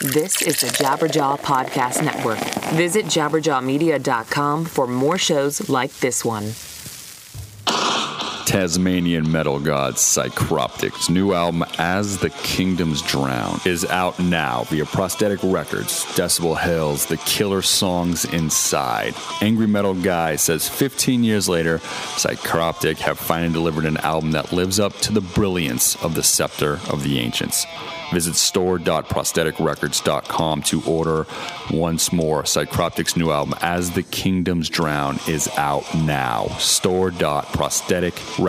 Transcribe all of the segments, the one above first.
This is the Jabberjaw Podcast Network. Visit jabberjawmedia.com for more shows like this one. Tasmanian metal god Psychroptic's new album, As the Kingdoms Drown, is out now via Prosthetic Records. Decibel Hails the killer songs inside. Angry Metal Guy says 15 years later, Psychroptic have finally delivered an album that lives up to the brilliance of the Scepter of the Ancients. Visit store.prostheticrecords.com to order once more. Psychroptic's new album, As the Kingdoms Drown, is out now. Store.prostheticrecords.com.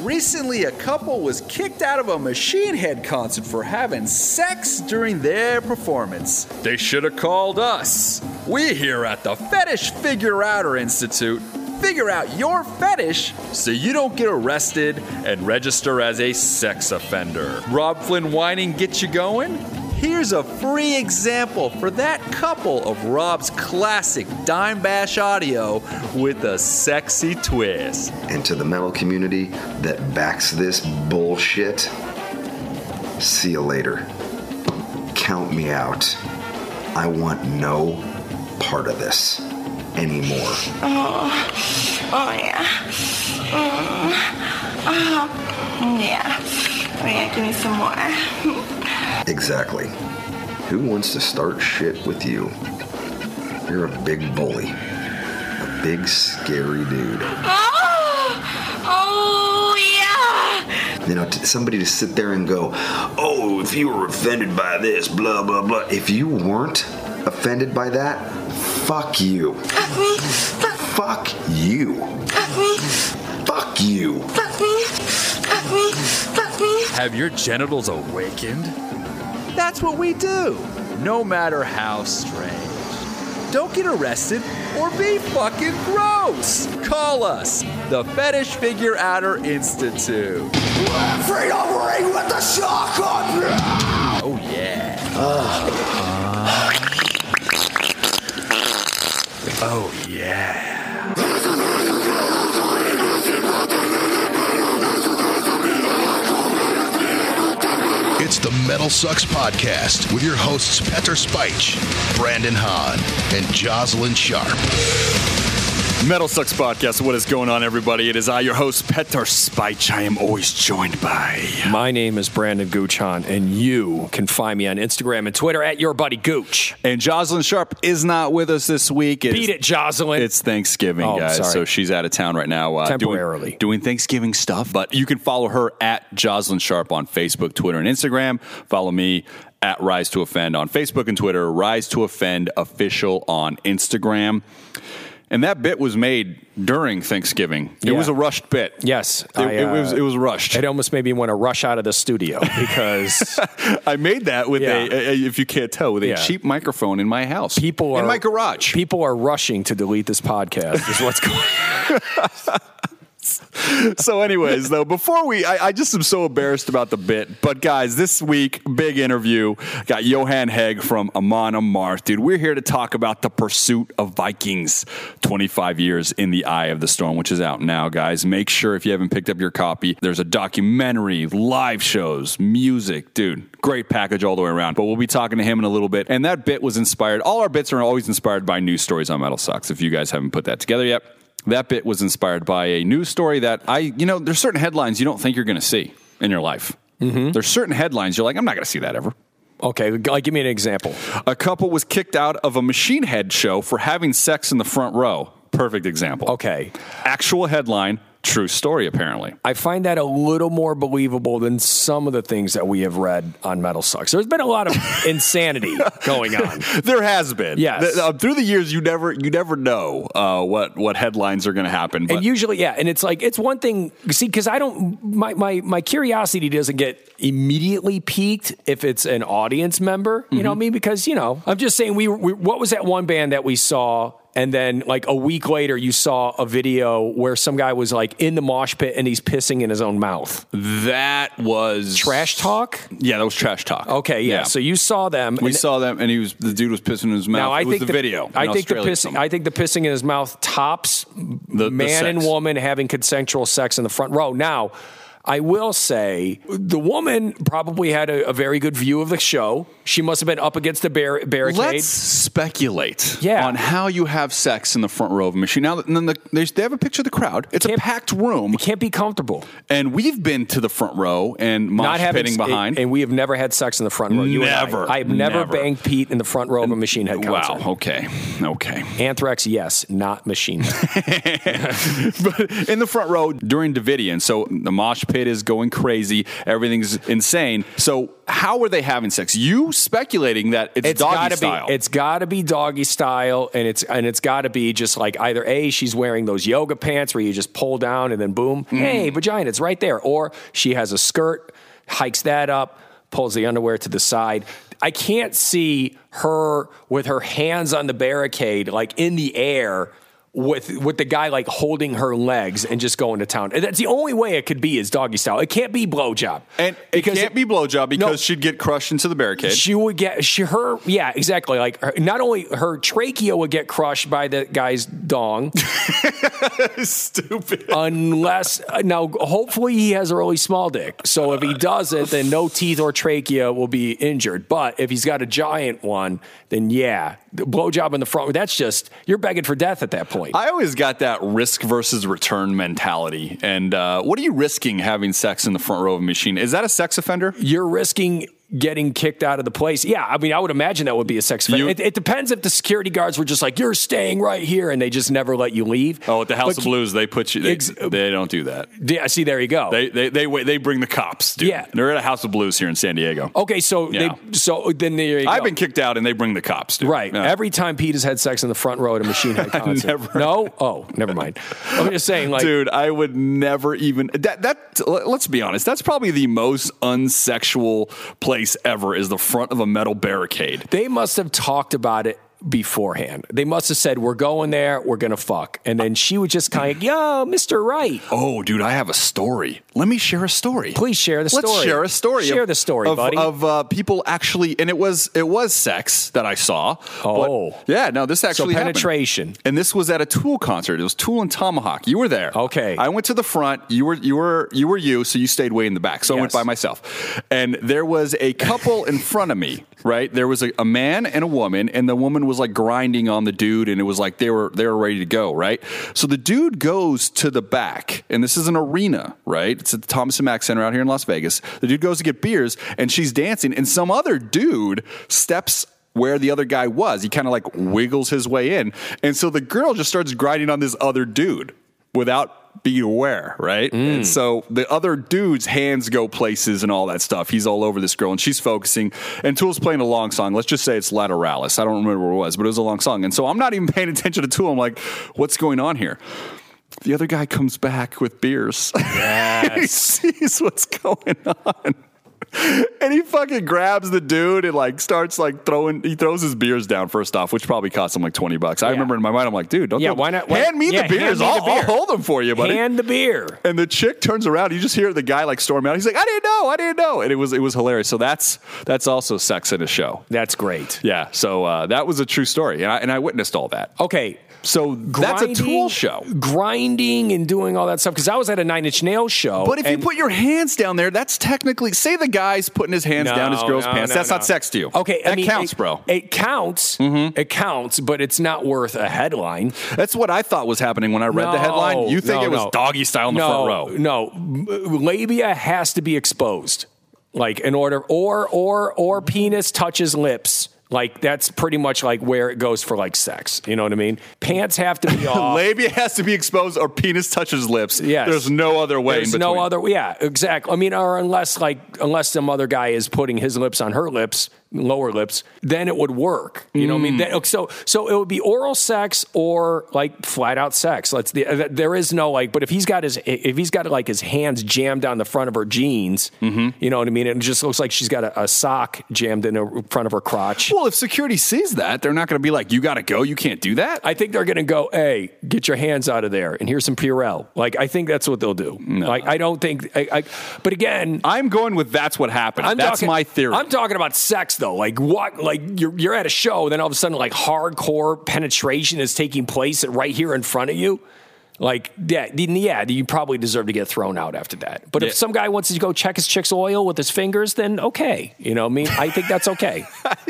Recently, a couple was kicked out of a Machine Head concert for having sex during their performance. They should have called us. We here at the Fetish Figure Outer Institute figure out your fetish so you don't get arrested and register as a sex offender. Robb Flynn whining gets you going? Here's a free example for that couple of Rob's classic Dimebash audio with a sexy twist. And to the metal community that backs this bullshit, see you later. Count me out. I want no part of this anymore. Oh, oh yeah. Mm. Oh, yeah. Oh yeah, give me some more. Exactly. Who wants to start shit with you? You're a big bully. A big, scary dude. Oh, oh yeah. You know, t- somebody to sit there and go, oh, if you were offended by this, blah, blah, blah. If you weren't offended by that, fuck you. Fuck me. Fuck you. Fuck me. Fuck you. Fuck me. Fuck me. Fuck me. Have your genitals awakened? That's what we do, no matter how strange. Don't get arrested or be fucking gross. Call us, the Fetish Figure Outer Institute. Afraid of ring with the shotgun. Oh, yeah. Oh, yeah. The Metal Sucks Podcast with your hosts Petar Spike, Brandon Hahn, and Jocelyn Sharp. Metal Sucks Podcast. What is going on, everybody? It is I, your host, Petar Spike. I am always joined by. My name is Brandon Goochon, and you can find me on Instagram and Twitter at your buddy Gooch. And Jocelyn Sharp is not with us this week. It's, Beat it, Jocelyn. It's Thanksgiving, Oh, guys. sorry. So she's out of town right now. Uh, doing- Temporarily. Doing, Thanksgiving stuff. But you can follow her at Jocelyn Sharp on Facebook, Twitter, and Instagram. Follow me at Rise to Offend on Facebook and Twitter. Rise to Offend official on Instagram. And that bit was made during Thanksgiving. It Yeah. was a rushed bit. yes, It, I, it uh, was it was rushed. It almost made me want to rush out of the studio because I made that with Yeah. a, a- if you can't tell, with a Yeah. cheap microphone in my house. people are in my garage. People are rushing to delete this podcast. Is what's going. so, anyways, though, before we, I, I just am so embarrassed about the bit. But guys, this week, big interview. Got Johan Hegg from Amon Amarth, dude. We're here to talk about the pursuit of Vikings. Twenty five years in the eye of the storm, which is out now, guys. Make sure if you haven't picked up your copy, there's a documentary, live shows, music, dude. Great package all the way around. But we'll be talking to him in a little bit. And that bit was inspired. All our bits are always inspired by news stories on Metal Sucks. If you guys haven't put that together yet. That bit was inspired by a news story that I, you know, there's certain headlines you don't think you're going to see in your life. Mm-hmm. There's certain headlines you're like, I'm not going to see that ever. Okay, like give me an example. A couple was kicked out of a Machine Head show for having sex in the front row. Perfect example. Okay, Actual headline, true story, apparently. I find that a little more believable than some of the things that we have read on Metal Sucks. There's been a lot of insanity going on. There has been. Yes. Th- uh, through the years, you never you never know uh, what what headlines are going to happen. But And usually, yeah, and it's like it's one thing. See, because I don't, my my my curiosity doesn't get immediately piqued if it's an audience member. You know what I mean? Because you know, I'm just saying, we, we what was that one band that we saw? And then, like a week later, you saw a video where some guy was like in the mosh pit and he's pissing in his own mouth. that was Trash talk. Yeah, that was trash talk. Okay, yeah. So you saw them. we saw them, and he was the dude was pissing in his mouth. Now I it was think the, video. I think the Australia or pissing. I think the pissing in his mouth tops the man and woman having consensual sex in the front row. Now, I will say the woman probably had a, a very good view of the show. She must have been up against the bar- barricade. Let's speculate Yeah. on how you have sex in the front row of a machine. Now, and then the, they have a picture of the crowd. It's a packed room, you can't be comfortable. and we've been to the front row and mosh pitting behind. and we have never had sex in the front row. You and I. Never. I've never, Never. banged Pete in the front row of a machine head concert. wow. Okay. Okay. Anthrax, yes, not machine. Head. but in the front row during Davidian, so the mosh pit is going crazy. Everything's insane. So how are they having sex? You speculating that it's, it's doggy gotta style. be it's gotta be doggy style and it's and it's gotta be just like either a she's wearing those yoga pants where you just pull down and then boom Mm-hmm. hey vagina it's right there or she has a skirt hikes that up pulls the underwear to the side i can't see her with her hands on the barricade like in the air with with the guy like holding her legs and just going to town. And That's the only way it could be is doggy style. It can't be blowjob. and it can't be blowjob because No. she'd get crushed into the barricade. She would get she her yeah exactly like her, not only her trachea would get crushed by the guy's dong Stupid. unless uh, now hopefully he has a really small dick so if he doesn't then no teeth or trachea will be injured but if he's got a giant one then yeah the blowjob in the front that's just you're begging for death at that point I always got that risk versus return mentality. And uh, what are you risking having sex in the front row of a machine? Is that a sex offender? you're risking getting kicked out of the place. Yeah, I mean, I would imagine that would be a sex offender. You- It, it depends if the security guards were just like, "You're staying right here," and they just never let you leave. Oh, at the House But of Blues, they put you. They, Ex- they don't do that. Yeah, see, there you go. They they they wait. They bring the cops. Dude. Yeah. they're at a House of Blues here in San Diego. okay, so Yeah. they so then there you I've been kicked out, and they bring the cops. Dude. Right. Yeah. Every time Pete has had sex in the front row at a Machine Head concert. Never. No? Oh, never mind. I'm just saying, like, Dude, I would never even that that let's be honest, that's probably the most unsexual place ever is the front of a metal barricade. they must have talked about it beforehand. They must have said, "We're going there. We're gonna fuck," and then she would just kind of, "Yo, Mister Right." Oh, dude, I have a story. Let me share a story. Please share the Let's story. share a story. Share of, the story, of, buddy. Of uh, people actually, and it was it was sex that I saw. Oh. But, yeah. No, this actually happened. penetration. And this was at a Tool concert. It was Tool and Tomahawk. You were there. Okay. I went to the front. You were you were you were you. So you stayed way in the back. So I went by myself. And there was a couple in front of me. Right. There was a, a man and a woman, and the woman was like grinding on the dude, and it was like they were they were ready to go. Right. So the dude goes to the back, and this is an arena. Right. It's at the Thomas and Mack Center out here in Las Vegas. The dude goes to get beers, and she's dancing, and some other dude steps where the other guy was. He kind of like wiggles his way in. And so the girl just starts grinding on this other dude without being aware, right? Mm. And so the other dude's hands go places and all that stuff. He's all over this girl and she's focusing. And Tool's playing a long song. Let's just say it's Lateralus. I don't remember what it was, but it was a long song. And so I'm not even paying attention to Tool. I'm like, what's going on here? The other guy comes back with beers. he sees what's going on. And he fucking grabs the dude and like starts like throwing. He throws his beers down first off, which probably cost him like twenty bucks. I Yeah. rember in my mind, I'm like, dude, don't Yeah, throw- why not- why- hand me yeah, the beers? me I'll, I'll hold them for you, buddy. Hand the beer. and the chick turns around. You just hear the guy like storm out. He's like, I didn't know, I didn't know, and it was it was hilarious. So that's that's also sex in a show. That's great. Yeah. So uh, that was a true story, and I and I witnessed all that. Okay. So that's a tool show. Grinding and doing all that stuff. Because I was at a Nine Inch Nails show. But if you put your hands down there, that's technically say the guy's putting his hands down his girl's no, pants. no, that's no. not sex to you. Okay, that I mean, counts, it, bro. It counts. Mm-hmm. It counts, but it's not worth a headline. That's what I thought was happening when I read the headline. You think no, it was no. doggy style in the no, front row? No, labia has to be exposed, like in order, or or or penis touches lips. Like that's pretty much like where it goes for like sex. You know what I mean? Pants have to be off. Labia has to be exposed, or penis touches lips. Yes. There's no other way. There's no other. Yeah, exactly. I mean, or unless like unless some other guy is putting his lips on her lips, lower lips, then it would work. You know what I Mm. mean? Then- so so it would be oral sex or like flat out sex. Let's the, uh, there is no like. But if he's got his if he's got like his hands jammed down the front of her jeans, Mm-hmm. you know what I mean? It just looks like she's got a, a sock jammed in the front of her crotch. Well, if security sees that, they're not going to be like, "You got to go. You can't do that." I think they're going to go, hey, get your hands out of there, and here's some Purell. Like, I think that's what they'll do. Like, I don't think. I, I, but again, I'm going with that's what happened. I'm that's talking, my theory. I'm talking about sex though. Like what? Like you're you're at a show, and then all of a sudden like hardcore penetration is taking place right here in front of you. Like, yeah, yeah, you probably deserve to get thrown out after that. But Yeah. if some guy wants to go check his chick's oil with his fingers, then okay. You know what I mean? I think that's okay.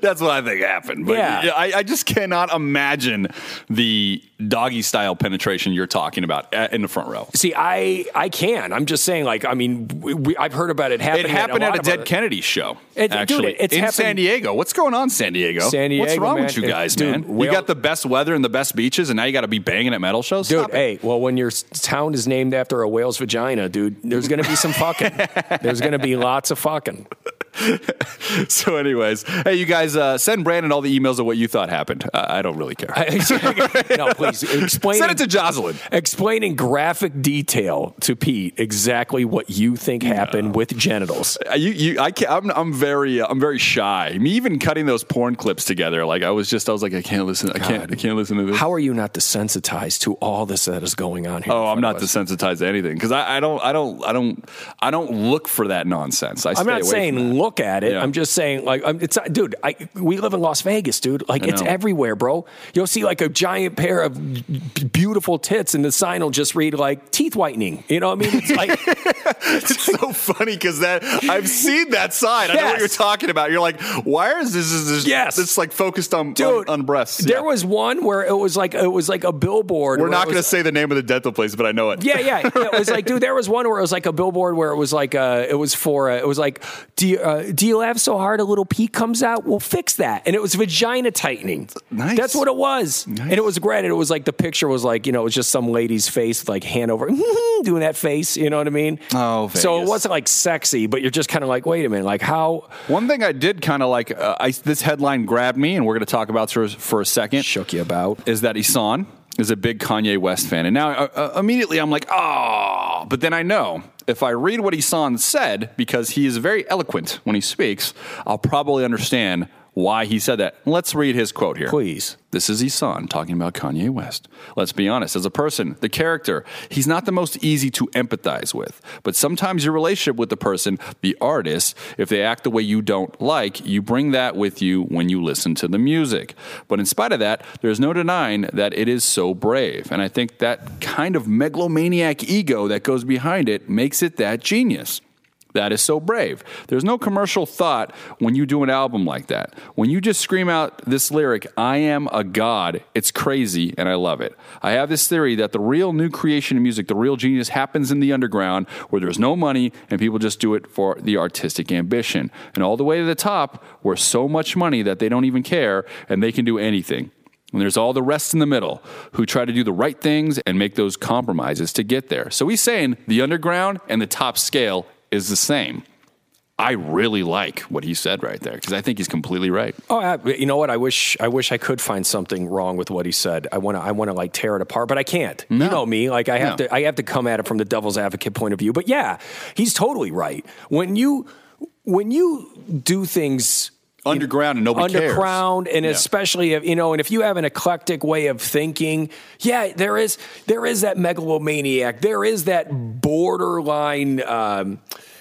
That's what I think happened. But Yeah. I, I just cannot imagine the doggy style penetration you're talking about at, in the front row. See, I I can. I'm just saying, like, I mean, we, we, I've heard about it happening. It happened at at a a Dead Kennedy show. It- dude, actually, it's in happened- San Diego. What's going on, San Diego? San What's Diego, wrong man. with you It- guys, dude, man? whale- you got the best weather and the best beaches, and now you got to be banging at metal shows. Dude, Stop it. hey, well, when your town is named after a whale's vagina, dude, there's going to be some fucking. there's going to be lots of fucking. So, anyways, hey, you guys, uh, send Brandon all the emails of what you thought happened. Uh, I don't really care. no, please explain. Send it to Jocelyn. Explain in graphic detail to Pete exactly what you think happened with genitals. Uh, You, you, I can't, I'm, I'm very, uh, I'm very shy. Me even cutting those porn clips together, like I was just, I was like, I can't listen, I can't, I can't listen to this. How are you not desensitized to all this that is going on here? Oh, I'm not desensitized to anything because I, I don't, I don't, I don't, I don't look for that nonsense. I I'm stay not saying that. Look at it. Yeah. I'm just saying like I'm, it's not, dude. I, we live in Las Vegas, dude. Like it's everywhere, bro. You'll see like a giant pair of beautiful tits, and the sign will just read like teeth whitening. You know what I mean? It's like It's so funny because that I've seen that sign. I know what you're talking about. You're like, why is this? Is this Yes. It's like focused on dude, on, on breasts. There Yeah. was one where it was like it was like a billboard. We're not going to say the name of the dental place, but I know it. Yeah, yeah, yeah. It was like, dude, there was one where it was like a billboard where it was like, uh, it was for, uh, it was like, do you, uh, do you laugh so hard a little pee comes out? We'll fix that. And it was vagina tightening. Nice. That's what it was. And it was granted, it was like the picture was like, you know, it was just some lady's face with like hand over, doing that face. You know what I mean? Oh, so it wasn't like sexy, but you're just kind of like, wait a minute, like how One thing I did kind of like, uh, I, this headline grabbed me, and we're going to talk about for, for a second. shook you about? is that Ihsahn is a big Kanye West fan. And now uh, uh, immediately I'm like, oh, but then I know if I read what Ihsahn said, because he is very eloquent when he speaks, I'll probably understand why he said that. Let's read his quote here. Please. This is Ihsahn talking about Kanye West. Let's be honest, as a person, the character, he's not the most easy to empathize with. But sometimes your relationship with the person, the artist, if they act the way you don't like, you bring that with you when you listen to the music. But in spite of that, there's no denying that it is so brave. And I think that kind of megalomaniac ego that goes behind it makes it that genius. That is so brave. There's no commercial thought when you do an album like that. When you just scream out this lyric, I am a god, it's crazy and I love it. I have this theory that the real new creation of music, the real genius happens in the underground where there's no money and people just do it for the artistic ambition. And all the way to the top where so much money that they don't even care and they can do anything. And there's all the rest in the middle who try to do the right things and make those compromises to get there. So he's saying the underground and the top scale is the same. I really like what he said right there because I think he's completely right. Oh, I, you know what? I wish I wish I could find something wrong with what he said. I want to I want to like tear it apart, but I can't. You know me. Like I have No. to I have to come at it from the devil's advocate point of view. But yeah, he's totally right. When you when you do things Underground and nobody cares. underground and Yeah. especially if you know and if you have an eclectic way of thinking yeah there is there is that megalomaniac there is that borderline um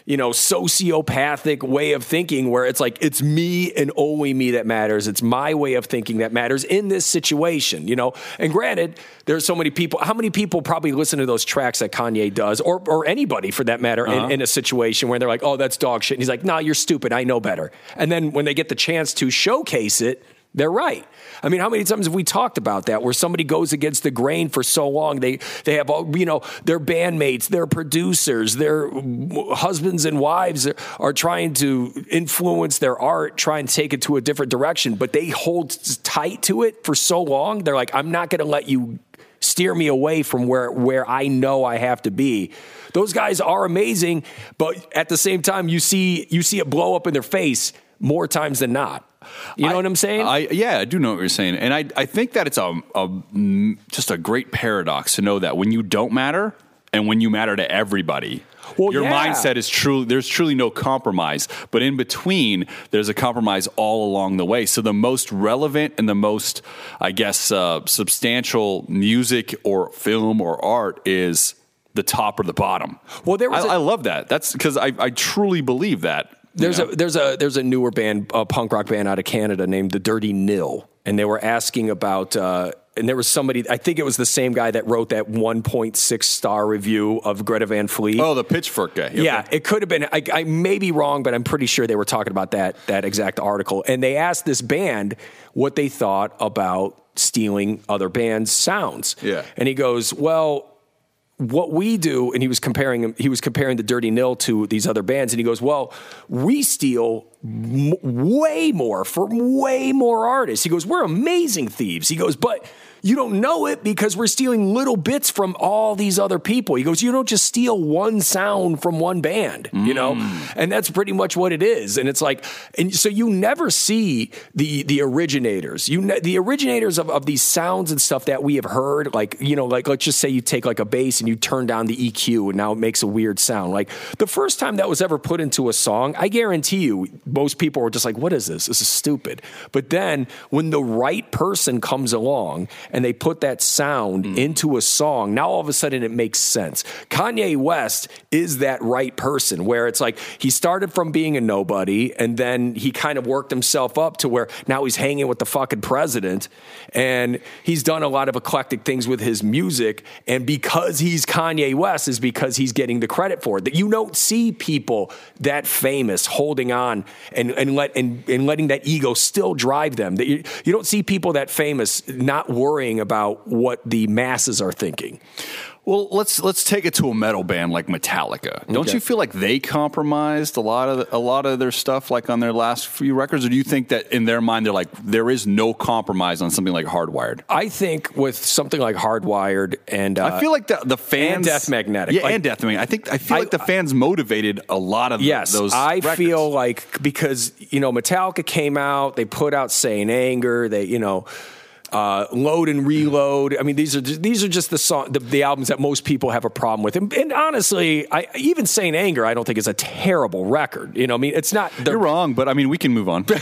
you know sociopathic way of thinking where it's like it's me and only me that matters. It's my way of thinking that matters in this situation you know? And granted there's so many people how many people probably listen to those tracks that kanye does or, or anybody for that matter in, uh-huh. in a situation where they're like oh that's dog shit. And he's like no you're stupid. I know better. And then when they get the chance to showcase it they're right. I mean, how many times have we talked about that where somebody goes against the grain for so long? They they have all you know their bandmates, their producers, their husbands and wives are, are trying to influence their art, try and take it to a different direction, but they hold tight to it for so long. They're like, I'm not going to let you steer me away from where where I know I have to be. Those guys are amazing, but at the same time, you see you see it blow up in their face more times than not. You know I- what I'm saying? I, yeah, I do know what you're saying, and I, I think that it's a, a just a great paradox to know that when you don't matter and when you matter to everybody. Well, your yeah. mindset is truly there's truly no compromise, but in between there's a compromise all along the way. So the most relevant and the most, I guess, uh, substantial music or film or art is the top or the bottom. Well, there was I a- I love that. That's because I, I truly believe that. You There's know? a there's a there's a newer band, a punk rock band out of Canada named the Dirty Nil, and they were asking about. Uh, and there was somebody, I think it was the same guy that wrote that 1.6 star review of Greta Van Fleet. Oh, the pitchfork guy. Yeah, it could have been. I, I may be wrong, but I'm pretty sure they were talking about that that exact article. And they asked this band what they thought about stealing other bands' sounds. Yeah. and he goes, "Well." What we do, and he was comparing him, he was comparing the Dirty Nil to these other bands, and he goes, "Well, we steal m- way more from way more artists." He goes, "We're amazing thieves." He goes, "But you don't know it because we're stealing little bits from all these other people. He goes, you don't just steal one sound from one band, you know? Mm. And that's pretty much what it is. And it's like, and so you never see the the originators. You ne- the originators of, of these sounds and stuff that we have heard, like, you know, like let's just say you take like a bass and you turn down the EQ and now it makes a weird sound. Like the first time that was ever put into a song, I guarantee you, most people were just like, what is this? This is stupid. But then when the right person comes along and they put that sound hmm. into a song, now all of a sudden it makes sense. Kanye West is that right person where it's like he started from being a nobody and then he kind of worked himself up to where now he's hanging with the fucking president and he's done a lot of eclectic things with his music. And because he's Kanye West, is because he's getting the credit for it. That you don't see people that famous holding on and, and let and, and letting that ego still drive them. That you, you don't see people that famous not worrying about what the masses are thinking. Well, let's let's take it to a metal band like Metallica. Don't Okay. you feel like they compromised a lot of a lot of their stuff, like on their last few records, or do you think that in their mind they're like there is no compromise on something like Hardwired? I think with something like Hardwired and uh, I feel like the the fans Death Magnetic. yeah, Like- and Death Magnetic. I think I feel I- like the fans motivated a lot of Yes, those. I records. feel like because you know Metallica came out, they put out "St. Anger," they you know. Uh, load and reload. I mean, these are just, these are just the song, the, the albums that most people have a problem with. And, and honestly, I even St. Anger, I don't think is a terrible record. You know, I mean, it's not. The, you're wrong, but I mean we can move on.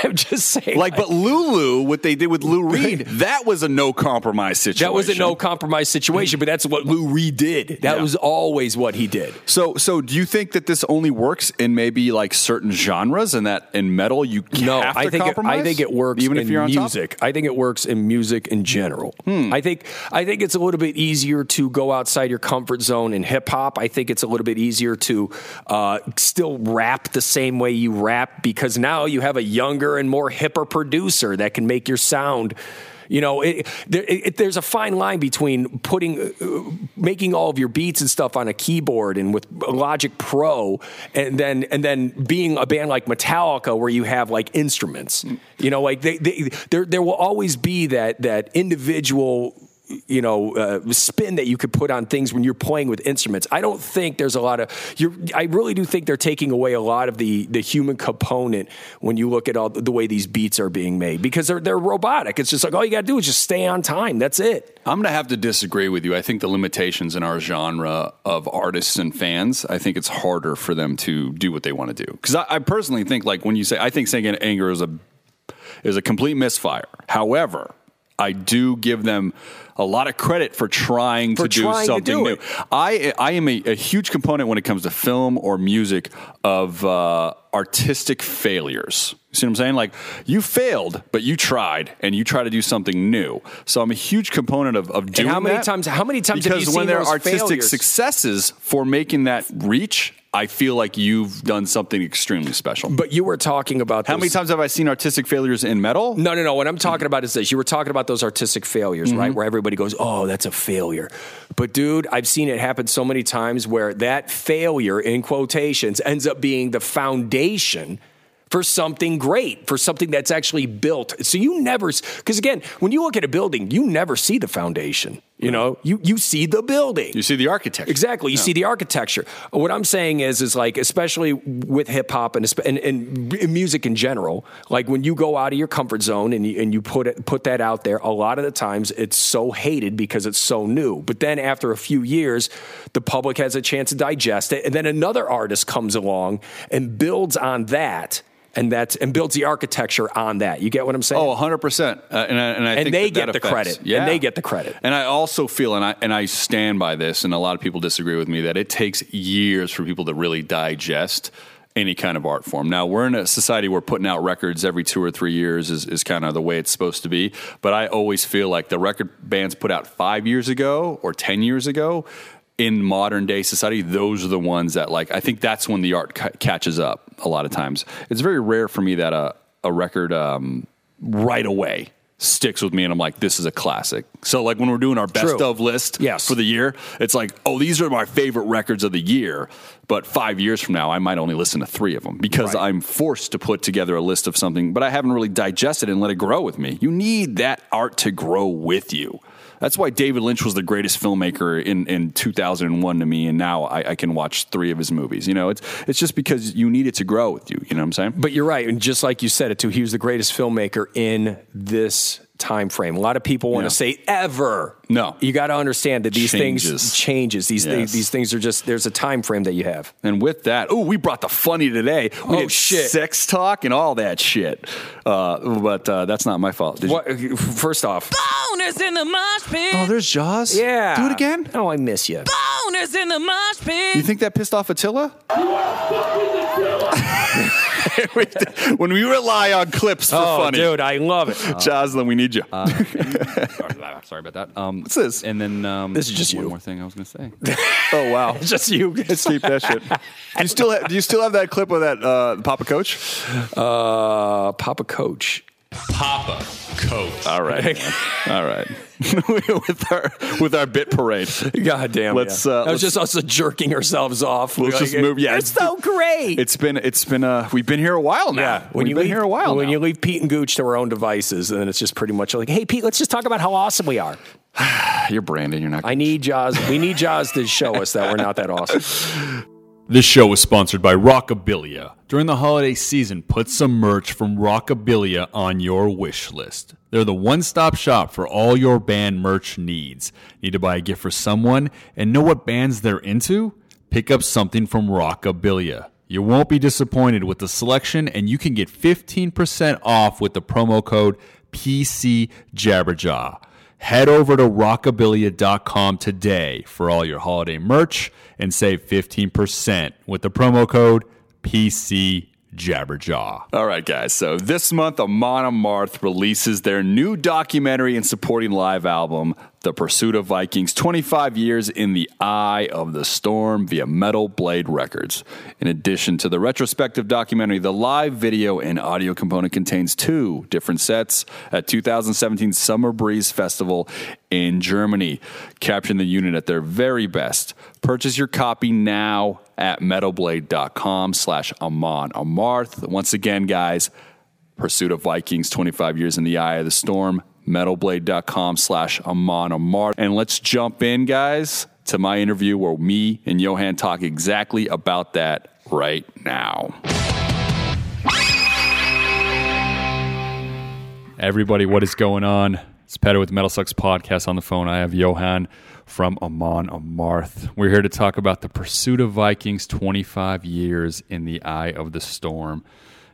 I'm just saying, like, but Lulu, what they did with Lou Reed, that was a no compromise situation. that was a no compromise situation. But that's what Lou Reed did. That Yeah. was always what he did. So, so do you think that this only works in maybe like certain genres, and that in metal you No, have to I think it. I think it works even in if you're on top? music. I think it works in music in general. Hmm. I think I think it's a little bit easier to go outside your comfort zone in hip hop. I think it's a little bit easier to uh, still rap the same way you rap because now you have a younger and more hipper producer that can make your sound. You know, it, there, it, there's a fine line between putting, uh, making all of your beats and stuff on a keyboard and with Logic Pro, and then and then being a band like Metallica where you have like instruments. You know, like they, they, there there will always be that that individual you know uh, spin that you could put on things when you're playing with instruments. I don't think there's a lot of you're I really do think they're taking away a lot of the the human component when you look at all the way these beats are being made because they're they're robotic. It's just like all you got to do is just stay on time. That's it. I'm going to have to disagree with you. I think the limitations in our genre of artists and fans, I think it's harder for them to do what they want to do. Because I, I personally think, like when you say, I think St. Anger is a is a complete misfire. However, I do give them a lot of credit for trying For to do trying to something do new. I I am a, a huge component when it comes to film or music of uh, artistic failures. You see what I'm saying? Like you failed, but you tried, and you try to do something new. So I'm a huge component of, of doing how many that. times- how many times have you seen because when there are artistic failures? successes for making that reach, I feel like you've done something extremely special. But you were talking about How many times have I seen artistic failures in metal? No, no, no. What I'm talking about is this. You were talking about those artistic failures, right? Mm-hmm. Where everybody goes, oh, that's a failure. But, dude, I've seen it happen so many times where that failure, in quotations, ends up being the foundation for something great, for something that's actually built. So you never, because again, when you look at a building, you never see the foundation. You know, you, you see the building. You see the architecture. Exactly. You see the architecture. What I'm saying is, is like, especially with hip hop and, and, and music in general, like when you go out of your comfort zone and you, and you put it, put that out there, a lot of the times it's so hated because it's so new. But then after a few years, the public has a chance to digest it. And then another artist comes along and builds on that. And that's and builds the architecture on that. You get what I'm saying? Oh, 100%. Uh, and I, and I And think they that get that the credit. And they get the credit. And I also feel, and I, and I stand by this, and a lot of people disagree with me, that it takes years for people to really digest any kind of art form. Now we're in a society where putting out records every two or three years is, is kind of the way it's supposed to be. But I always feel like the record bands put out five years ago or ten years ago in modern day society, those are the ones that like. I think that's when the art ca- catches up. A lot of times, it's very rare for me that a a record um, right away sticks with me and I'm like, this is a classic. So like when we're doing our best True. of list Yes. for the year, it's like, oh, these are my favorite records of the year. But five years from now, I might only listen to three of them because I'm forced to put together a list of something, but I haven't really digested it and let it grow with me. You need that art to grow with you. That's why David Lynch was the greatest filmmaker in, in 2001 to me, and now I, I can watch three of his movies. You know, it's it's just because you need it to grow with you. You know what I'm saying? But you're right, and just like you said it too, he was the greatest filmmaker in this time frame. A lot of people want Yeah. to say ever. No. you got to understand that these Changes. things changes. These Yes. things, these things are just there's a time frame that you have. And with that, oh, we brought the funny today. We Oh, did shit. sex talk and all that shit. Uh, but uh, that's not my fault. Did you- What? First off, Boners in the mosh pit. Oh, there's Jaws. yeah, do it again. Oh, I miss you. Boners in the mosh pit. You think that pissed off Attila? when we rely on clips for Oh, funny, dude, I love it. Jocelyn, we need you. Sorry about that. Um, What's this? And then um, This is just one you. more thing I was going to say. oh wow, just you. keep that shit. Do you still have, do you still have that clip of that uh, Papa Coach? Uh, Papa Coach. Papa Coach. All right, all right. with our with our bit parade. God damn. Let's, yeah. uh, that was let's- just us jerking ourselves off. Let's Like, just move- yeah, it's it's- so great. It's been it's been uh we've been here a while now. Yeah, when we've you been leave, here a while. When now. you leave Pete and Gooch to our own devices, and then it's just pretty much like, hey, Pete, let's just talk about how awesome we are. You're Brandon. You're not. I need Jaws. We need Jaws to show us that we're not that awesome. This show is sponsored by Rockabilia. During the holiday season, put some merch from Rockabilia on your wish list. They're the one stop shop for all your band merch needs. Need to buy a gift for someone and know what bands they're into? Pick up something from Rockabilia. You won't be disappointed with the selection, and you can get 15% off with the promo code PCJabberjaw. Head over to rockabilia.com today for all your holiday merch and save 15% with the promo code PC Jabberjaw. All right, guys. So this month, Amon Amarth releases their new documentary and supporting live album, The Pursuit of Vikings 25 Years in the Eye of the Storm via Metal Blade Records. In addition to the retrospective documentary, the live video and audio component contains two different sets at 2017 Summer Breeze Festival in Germany, capturing the unit at their very best. Purchase your copy now at metalblade.com slash Amon Amarth. Once again, guys, Pursuit of Vikings, 25 years in the eye of the storm, metalblade.com slash Amon Amarth. And let's jump in, guys, to my interview where me and Johan talk exactly about that right now. Everybody, what is going on? It's Petar with Metal Sucks Podcast on the phone. I have Johan from Amon Amarth. We're here to talk about the pursuit of Vikings 25 years in the eye of the storm.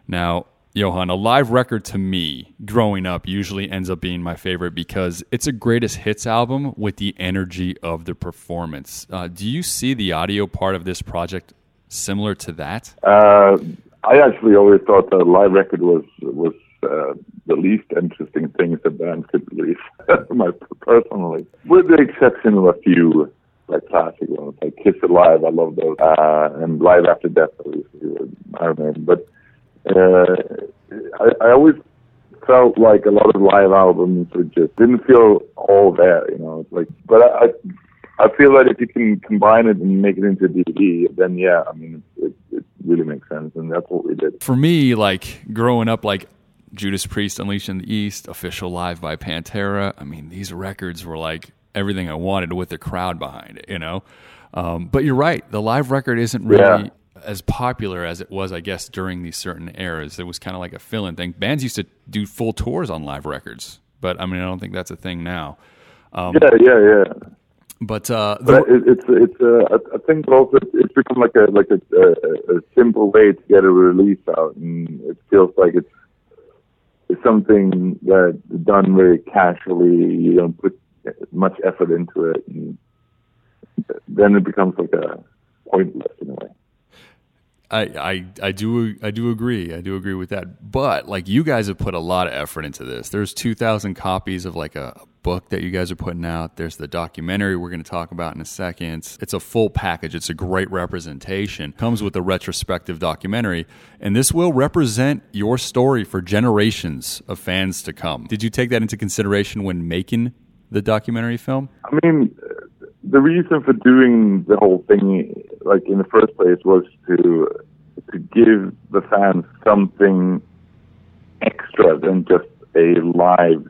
Now, Johan, a live record to me growing up usually ends up being my favorite because it's a greatest hits album with the energy of the performance. Uh, do you see the audio part of this project similar to that? Uh, I actually always thought the live record was was uh, the least interesting things a band could release, my personally, with the exception of a few like classic ones, like Kiss Alive. I love those, uh, and Live After Death, obviously, with Iron But uh, I, I always felt like a lot of live albums were just didn't feel all there, you know. Like, but I, I I feel that if you can combine it and make it into a DVD, then yeah, I mean, it, it really makes sense, and that's what we did. for me, like growing up, like Judas Priest, Unleashed in the East, Official Live by Pantera. I mean, these records were like everything I wanted with the crowd behind it, you know. Um, but you're right, the live record isn't really Yeah. as popular as it was, I guess, during these certain eras. It was kind of like a fill-in thing. Bands used to do full tours on live records, but I mean, I don't think that's a thing now. Um, yeah, yeah, yeah. But uh, the, But it, it's it's uh, I- I think also it's become like a like a, a, a simple way to get a release out, and it feels like it's something that's done very casually. You don't put much effort into it, and then it becomes like a pointless in a way. I, I I do I do agree. I do agree with that. But like you guys have put a lot of effort into this. There's 2,000 copies of like a book that you guys are putting out. There's the documentary we're going to talk about in a second. It's a full package. It's a great representation. Comes with a retrospective documentary, and this will represent your story for generations of fans to come. Did you take that into consideration when making the documentary film? I mean, the reason for doing the whole thing, like in the first place, was to to give the fans something extra than just a live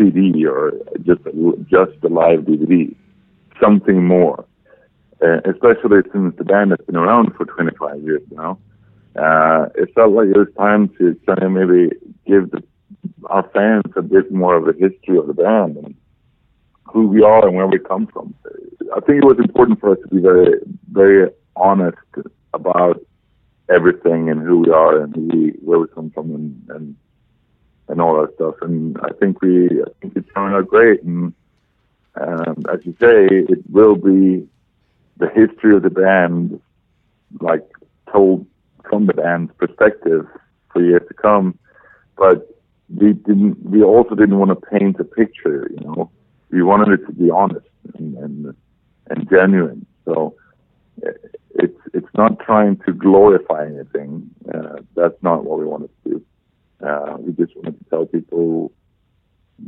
CD or just just a live DVD, something more. Uh, especially since the band has been around for 25 years now, uh, it felt like it was time to kind of maybe give the, our fans a bit more of a history of the band and who we are and where we come from. I think it was important for us to be very, very honest about everything and who we are and who we, where we come from and, and and all that stuff. And I think we, I think it's turned out great. And um, as you say, it will be the history of the band, like told from the band's perspective for years to come. But we didn't. We also didn't want to paint a picture. You know, we wanted it to be honest and and, and genuine. So it's it's not trying to glorify anything. Uh, that's not what we wanted to do. Uh, we just wanted to tell people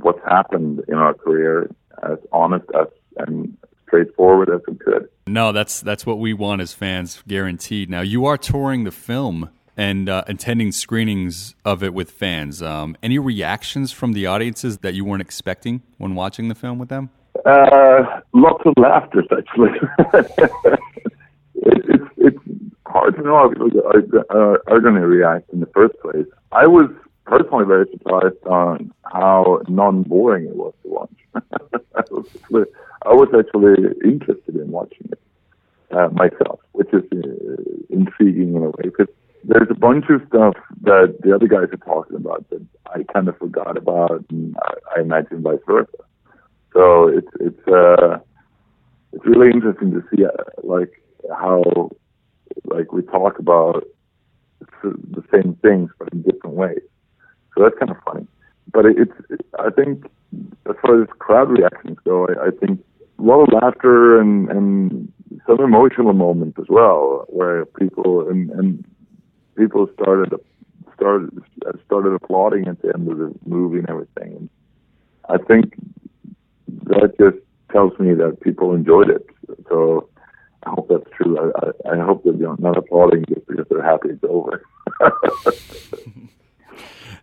what's happened in our career as honest as and straightforward as we could. No, that's that's what we want as fans, guaranteed. Now you are touring the film and uh, attending screenings of it with fans. Um, any reactions from the audiences that you weren't expecting when watching the film with them? Uh, lots of laughter, actually. it, hard to know how people are, are going to react in the first place. I was personally very surprised on how non-boring it was to watch. I, was, I was actually interested in watching it uh, myself, which is uh, intriguing in a way because there's a bunch of stuff that the other guys are talking about that I kind of forgot about, and I, I imagine vice versa. So it's it's uh, it's really interesting to see uh, like how like we talk about the same things but in different ways. So that's kind of funny. But it, it's, I think, as far as crowd reactions go, I, I think a lot of laughter and, and some emotional moments as well, where people and, and people started started started applauding at the end of the movie and everything. And I think that just tells me that people enjoyed it. So I hope that's true. I, I, I hope they're not applauding just because they're happy it's over.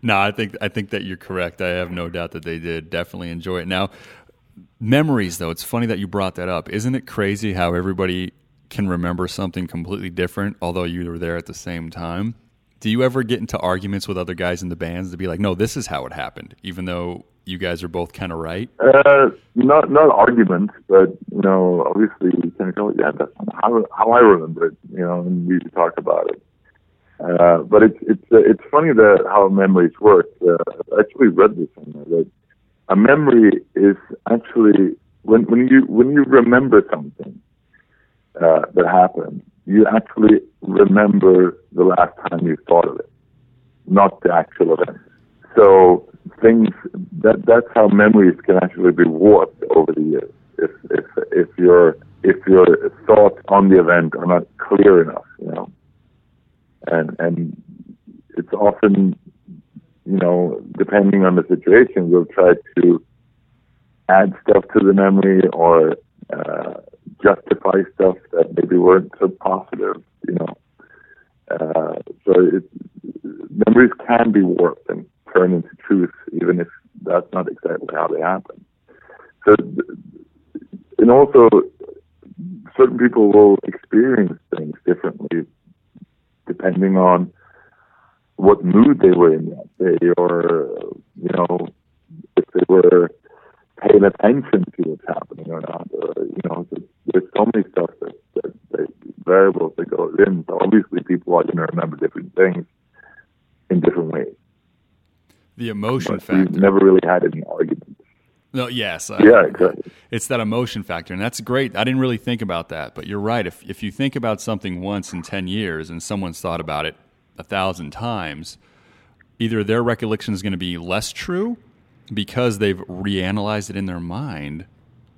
no, I think I think that you're correct. I have no doubt that they did definitely enjoy it. Now, memories though, it's funny that you brought that up. Isn't it crazy how everybody can remember something completely different, although you were there at the same time? Do you ever get into arguments with other guys in the bands to be like, "No, this is how it happened," even though you guys are both kind of right? Uh, not not arguments, but you know, obviously we kind of go, "Yeah, that's how how I remember it," you know, and we talk about it. Uh, but it's it's uh, it's funny that how memories work. Uh, I actually read this somewhere that a memory is actually when when you when you remember something uh, that happened, you actually remember the last time you thought of it, not the actual event. So things that that's how memories can actually be warped over the years. If if if your if your thoughts on the event are not clear enough, you know and and it's often you know depending on the situation we'll try to add stuff to the memory or uh, justify stuff that maybe weren't so positive you know uh, so it, memories can be warped and turned into truth even if that's not exactly how they happen so and also certain people will experience things differently depending on what mood they were in that day, or you know, if they were paying attention to what's happening or not. Or, you know, there's so many stuff that, that, that variables that go in. So obviously, people are going to remember different things in different ways. The emotion but factor. We've never really had any arguments. No, yes. uh, Yeah, exactly. It's that emotion factor, and that's great. I didn't really think about that, but you're right. If if you think about something once in ten years, and someone's thought about it a thousand times, either their recollection is going to be less true because they've reanalyzed it in their mind,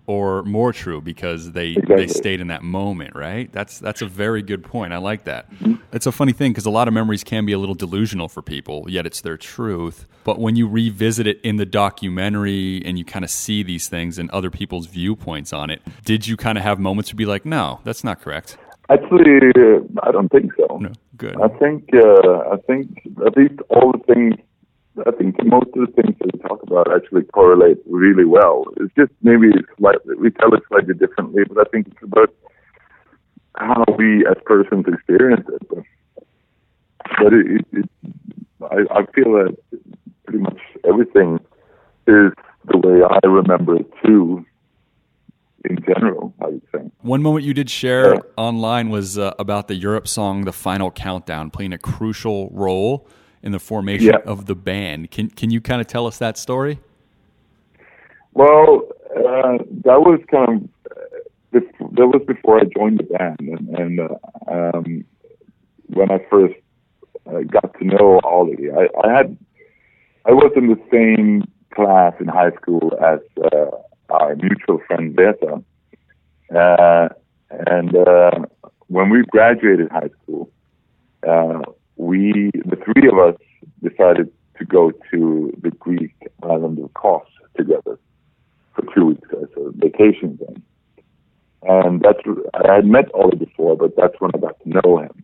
or more true because they they stayed in that moment. Right? That's that's a very good point. I like that. It's a funny thing because a lot of memories can be a little delusional for people, yet it's their truth. But when you revisit it in the documentary and you kind of see these things and other people's viewpoints on it, did you kind of have moments to be like, no, that's not correct? Actually, I don't think so. No, good. I think uh, I think at least all the things. I think most of the things that we talk about actually correlate really well. It's just maybe slightly, we tell it slightly differently, but I think it's about how we as persons experience it. But, it, it, it, I, I feel that pretty much everything is the way I remember it too. In general, I would say. One moment you did share online was uh, about the Europe song "The Final Countdown" playing a crucial role in the formation Yeah. of the band. Can can you kind of tell us that story? Well, uh, that was kind of that was before I joined the band, and, and uh, um, when I first uh, got to know Ollie, I, I had I was in the same class in high school as uh, our mutual friend Beta, uh, and uh, when we graduated high school, uh, we the three of us decided to go to the Greek island of Kos together for two weeks as a vacation thing. And that's I had met Ollie before, but that's when I got to know him.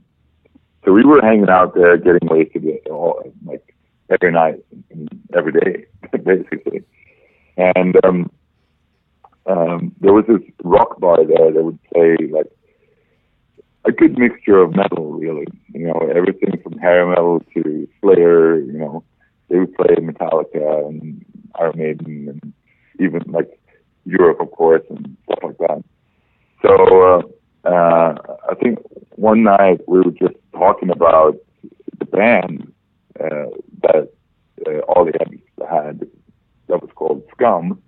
So we were hanging out there, getting wasted all, like every night, and every day, basically. And um, um, there was this rock bar there that would play like a good mixture of metal, really. You know, everything from hair metal to Slayer. You know, they would play Metallica and Iron Maiden and even like Europe, of course, and stuff like that. So uh, uh, I think one night we were just talking about the band uh, that uh, Ollie had, that was called Scum,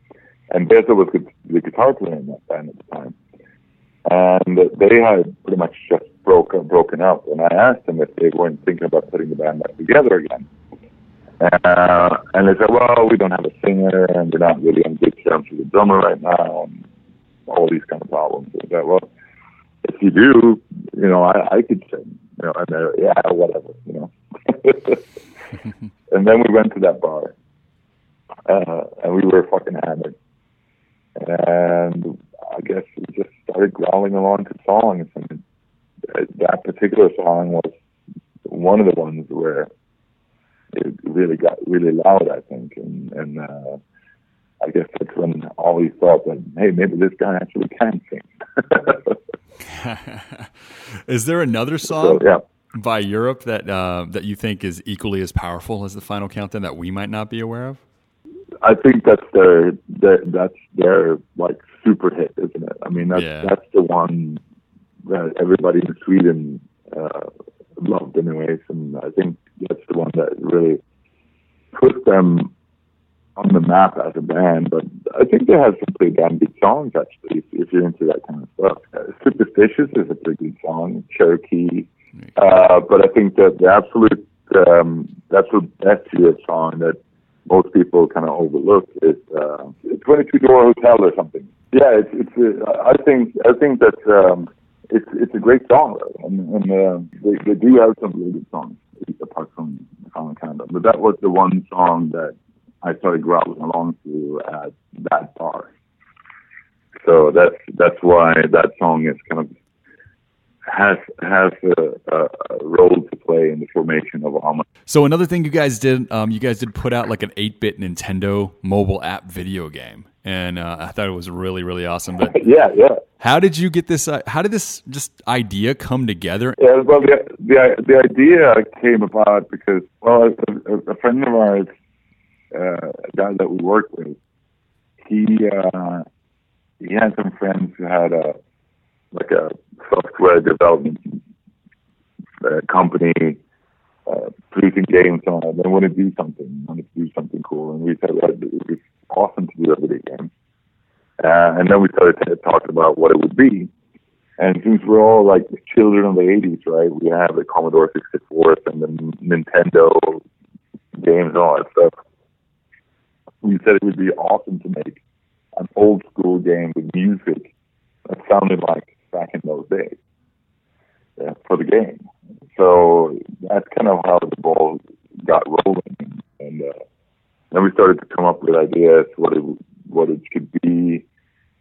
and Beza was the guitar player in that band at the time. And they had pretty much just broken broken up, and I asked them if they weren't thinking about putting the band back together again. Uh, and they said, well, we don't have a singer, and we're not really on good terms with the drummer right now, and all these kind of problems. I said, well, if you do, you know, I, I could sing, you know, and they're, yeah, whatever, you know. and then we went to that bar, uh, and we were fucking hammered. And I guess we just started growling along to songs, and that particular song was one of the ones where it really got really loud, I think, and and uh, I guess that's when Ollie thought that hey, maybe this guy actually can sing. Is there another song So, yeah. by Europe that uh, that you think is equally as powerful as the Final Countdown that we might not be aware of? I think that's their, their that's their like super hit, isn't it? I mean, that's Yeah. that's the one that everybody in Sweden uh, loved, anyways, and I think that's the one that really put them on the map as a band. But I think they have some pretty damn good songs, actually, if, if you're into that kind of stuff. Uh, Superstitious is a pretty good song. Cherokee. Uh, but I think that the absolute um, the absolute best song that most people kind of overlook is uh, 22 Door Hotel or something. Yeah, it's it's. Uh, I think I think that um, it's it's a great song, and, and uh, they they do have some really good songs apart from Final Countdown. But that was the one song that I started growling along to at that bar. So that's that's why that song is kind of has has a, a, role to play in the formation of Alma. So another thing you guys did, um, you guys did put out like an 8-bit Nintendo mobile app video game, and uh, I thought it was really really awesome. But yeah, yeah. how did you get this? Uh, how did this just idea come together? Yeah, well, the the the idea came about because well, a, a, a friend of ours, uh, a guy that we worked with, he uh, he had some friends who had a like a software development uh, company uh, producing games it. They wanted to do something, wanted to do something cool, and we said, well, we awesome to do a video game. Uh, and then we started t- talking about what it would be. And since we're all like children of the 80s, right, we have the Commodore 64 and the Nintendo games and all that stuff. We said it would be awesome to make an old school game with music that sounded like back in those days for the game. So that's kind of how the ball got rolling. And uh, then we started to come up with ideas what it what it should be.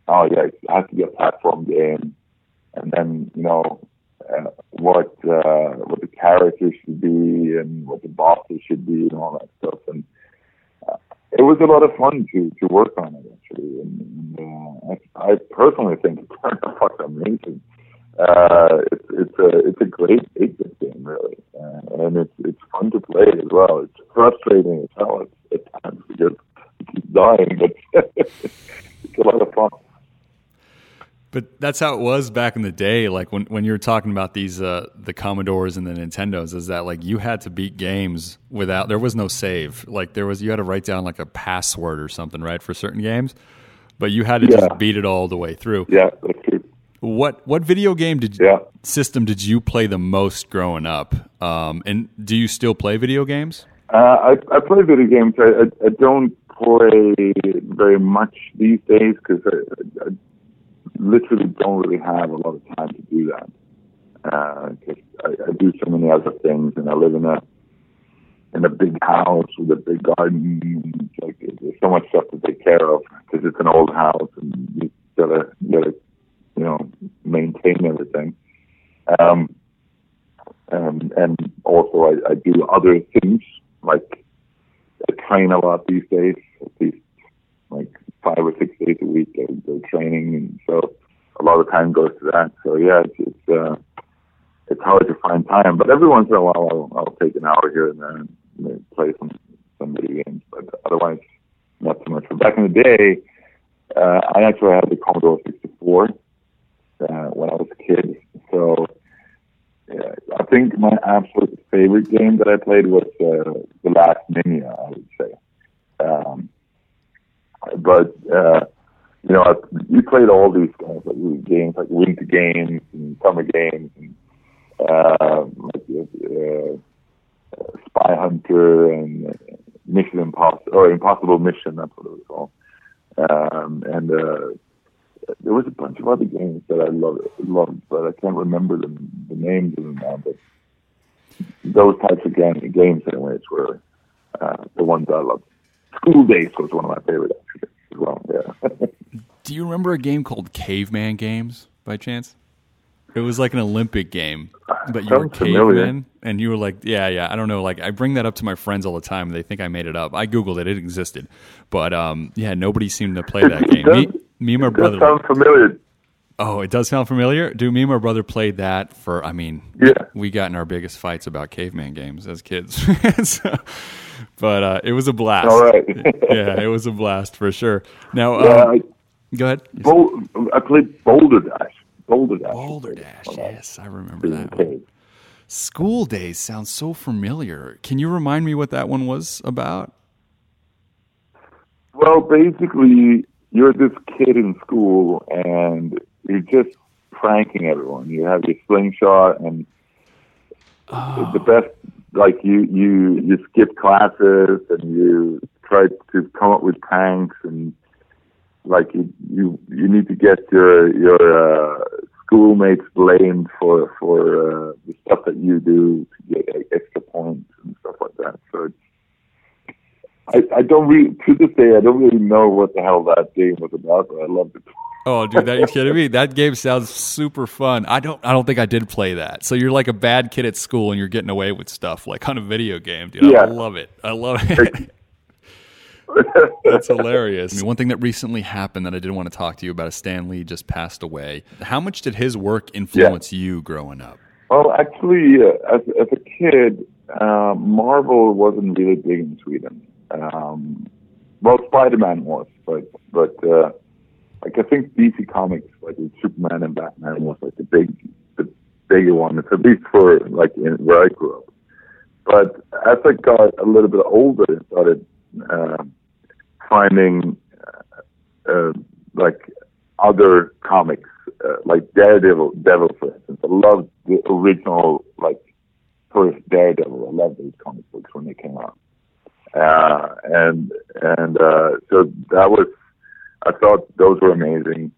Oh yeah, it has to be a platform game and then you know uh, what uh, what the characters should be and what the bosses should be and all that stuff. And uh, it was a lot of fun to to work on it actually. And, and uh, I, I personally think it turned out fucking amazing. Uh, it's it's a it's a great eight bit game really, uh, and it's it's fun to play as well. It's frustrating as hell at, at times because you keep dying, but it's a lot of fun. But that's how it was back in the day. Like when, when you were talking about these uh, the Commodores and the Nintendos, is that like you had to beat games without there was no save. Like there was you had to write down like a password or something, right, for certain games. But you had to Yeah. just beat it all the way through. Yeah, that's true. What what video game did Yeah. system did you play the most growing up? Um, and do you still play video games? Uh, I, I play video games. I, I, I don't play very much these days because I, I literally don't really have a lot of time to do that. Because I, I do so many other things, and I live in a in a big house with a big garden. And like there's so much stuff to take care of because it's an old house, and you gotta you gotta you know maintain everything. Um, um, and also I, I do other things like I train a lot these days, at least like five or six days a week. I go training, and so a lot of time goes to that. So yeah, it's it's, uh, it's hard to find time, but every once in a while I'll, I'll take an hour here and there and play some some video games. But otherwise, not so much. But back in the day, uh, I actually had the Commodore 64 uh, when I was a kid. So yeah, I think my absolute favorite game that I played was uh, The Last Ninja, I would say. Um, but uh, you know, I- we played all these games, like games like winter games and summer games, and uh, like uh, uh, Spy Hunter and Mission Impossible or Impossible Mission. That's what it was called. Um, and uh, there was a bunch of other games that I loved, loved but I can't remember the, the names of them now. But those types of game, games, anyways, were uh, the ones I loved. Skool Daze was one of my favorite actually as well. Yeah. Do you remember a game called Caveman Games by chance? It was like an Olympic game, but you were familiar. and you were like, yeah, yeah. I don't know. Like, I bring that up to my friends all the time. and They think I made it up. I googled it; it existed, but um, yeah, nobody seemed to play that game. Me, me and my brother. sounds familiar. Oh, it does sound familiar. Do me and my brother played that for. I mean, Yeah. we got in our biggest fights about caveman games as kids. So- but uh, it was a blast. All right. yeah, it was a blast for sure. Now, Yeah, um, I, go ahead. I played Boulder Dash. Boulder Dash. Boulder Dash. Yes, I remember that. One. Skool Daze sounds so familiar. Can you remind me what that one was about? Well, basically, you're this kid in school and you're just pranking everyone. You have your slingshot and the best, like you, you, you skip classes and you try to come up with pranks and like you, you, you need to get your, your, uh, schoolmates blamed for, for, uh, the stuff that you do to get like, extra points and stuff like that. So it's, I, I don't really, to this day, I don't really know what the hell that game was about, but I loved it. Oh, dude, that you kidding me? That game sounds super fun. I don't, I don't think I did play that. So you're like a bad kid at school and you're getting away with stuff like on a video game, dude. Yeah. I love it. I love it. That's hilarious. I mean, one thing that recently happened that I did want to talk to you about is Stan Lee just passed away. How much did his work influence you growing up? Well, actually, uh, as, as a kid, uh, Marvel wasn't really big in Sweden. Um, well, Spider-Man was, but but uh, like I think DC Comics, like Superman and Batman, was like the big the bigger one, at least for like in, where I grew up. But as I got a little bit older and started uh, finding uh, like other comics, uh, like Daredevil, Devil, for instance. I love the original, like first Daredevil. I love those comic books when they came out, uh, and and uh, so that was. I thought those were amazing,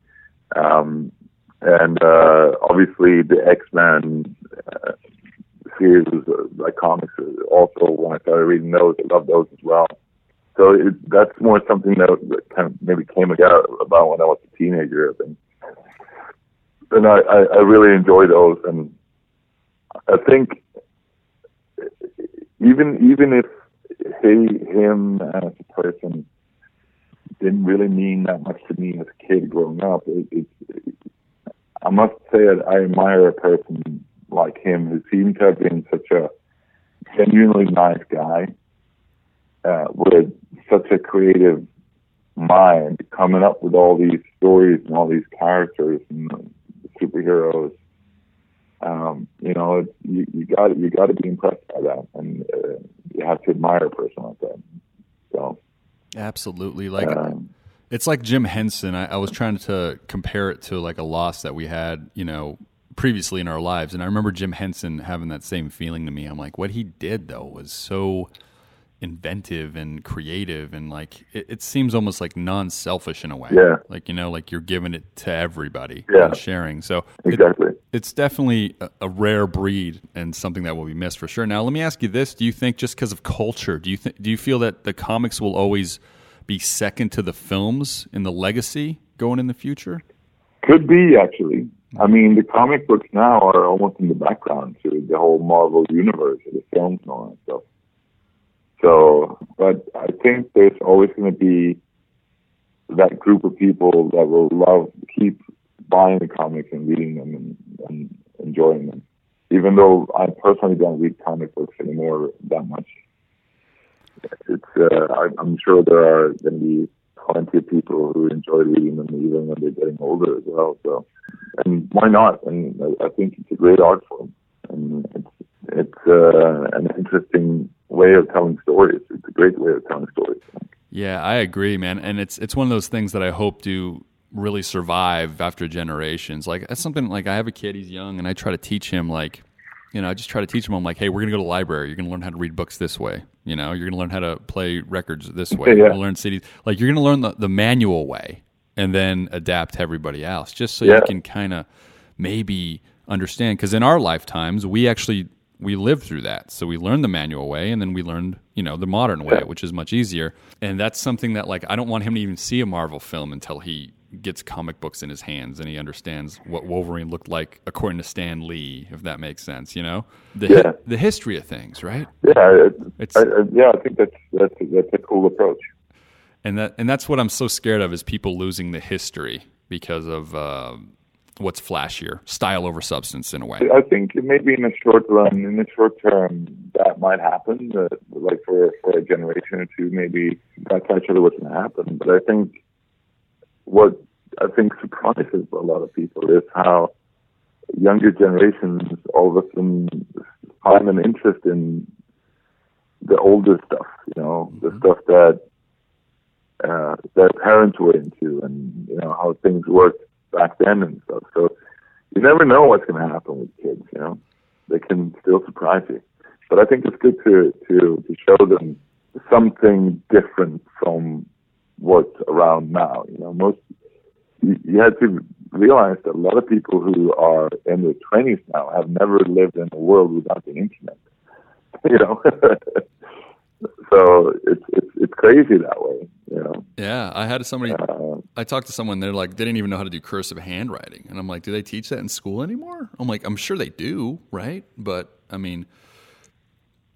um, and uh, obviously the X Men uh, series was uh, like comics. Also, when I started reading those, I love those as well. So it, that's more something that, kind of maybe came about when I was a teenager, think. And I, I, I really enjoy those, and I think even even if he him as a person didn't really mean that much to me as a kid growing up, it, it, I must say that I admire a person like him who seemed to have been such a genuinely nice guy uh, with such a creative mind, coming up with all these stories and all these characters and superheroes. Um, you know, you you got you got to be impressed by that, and uh, you have to admire a person like that. So, Absolutely. Like um, it's like Jim Henson. I, I was trying to compare it to like a loss that we had, you know, previously in our lives. And I remember Jim Henson having that same feeling to me. I'm like, what he did though was so inventive and creative and like it, it seems almost like non-selfish in a way Yeah. like you know like you're giving it to everybody Yeah. and sharing so it- Exactly. it's definitely a, a rare breed and something that will be missed for sure now let me ask you this do you think just because of culture do you think do you feel that the comics will always be second to the films in the legacy going in the future Could be actually. I mean, the comic books now are almost in the background to the whole Marvel universe, of the films and all that stuff. So, but I think there's always going to be that group of people that will love keep buying the comics and reading them and, and enjoying them. Even though I personally don't read comic books anymore that much, it's uh, I, I'm sure there are going to be plenty of people who enjoy reading them even when they're getting older as well. So, and why not? And I, I think it's a great art form, and it's it's uh, an interesting way of telling stories. It's a great way of telling stories. Yeah, I agree, man. And it's it's one of those things that I hope to really survive after generations. Like that's something like I have a kid, he's young, and I try to teach him like, you know, I just try to teach him. I'm like, hey, we're gonna go to the library. You're gonna learn how to read books this way. You know, you're gonna learn how to play records this way. Yeah. You're gonna learn CDs. Like you're gonna learn the, the manual way, and then adapt to everybody else, just so Yeah. you can kind of maybe understand. Because in our lifetimes, we actually we lived through that. So we learned the manual way and then we learned, you know, the modern way, which is much easier. And that's something that like I don't want him to even see a Marvel film until he gets comic books in his hands and he understands what Wolverine looked like according to Stan Lee, if that makes sense, you know? The Yeah. the history of things, right? Yeah, it, It's- I, I, yeah, I think that's that's that's a cool approach. And that and that's what I'm so scared of is people losing the history because of uh, what's flashier, style over substance in a way. I think maybe in the short run, in the short term, that might happen. Uh, like for for a generation or two, maybe that's actually what's going to happen. But I think what I think surprises a lot of people is how younger generations all of a sudden find an interest in the older stuff. You know, the stuff that uh, their parents were into, and you know how things worked back then and stuff. So you never know what's going to happen with kids. You know, they can still surprise you. But I think it's good to to to show them something different from what's around now. You know, most you, you have to realize that a lot of people who are in their twenties now have never lived in a world without the internet. You know, so it's it's it's crazy that way. You know. Yeah, I had somebody. I talked to someone. They're like, they didn't even know how to do cursive handwriting, and I'm like, do they teach that in school anymore? I'm like, I'm sure they do, right? But I mean,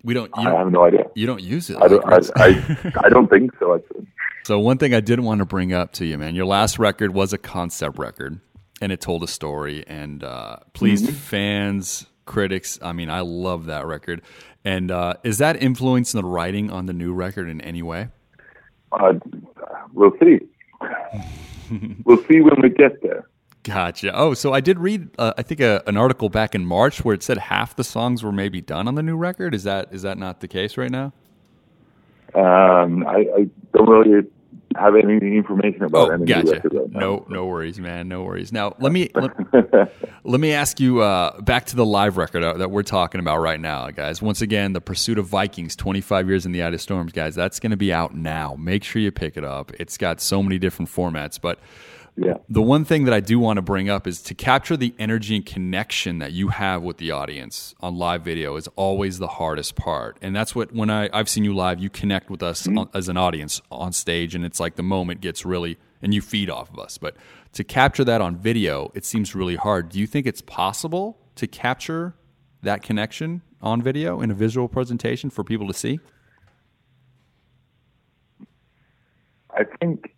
we don't. You I have no idea. You don't use it. I don't. like, I, I, I don't think so. Actually. So one thing I did want to bring up to you, man, your last record was a concept record, and it told a story and uh, pleased Mhm. fans, critics. I mean, I love that record. And uh, is that influencing the writing on the new record in any way? Uh, we'll see. we'll see when we get there. Gotcha. Oh, so I did read, uh, I think, a, an article back in March where it said half the songs were maybe done on the new record. Is that is that not the case right now? Um, I, I don't really have any information about Oh, any gotcha. right. No, no worries, man. No worries. Now, let me let, let me ask you uh, back to the live record uh, that we're talking about right now, guys. Once again, the Pursuit of Vikings, 25 years in the Eye of Storms, guys. That's going to be out now. Make sure you pick it up. It's got so many different formats, but Yeah. the one thing that I do want to bring up is to capture the energy and connection that you have with the audience on live video is always the hardest part. And that's what when I, I've seen you live, you connect with us on, as an audience on stage, and it's like the moment gets really and you feed off of us. But to capture that on video, it seems really hard. Do you think it's possible to capture that connection on video in a visual presentation for people to see? I think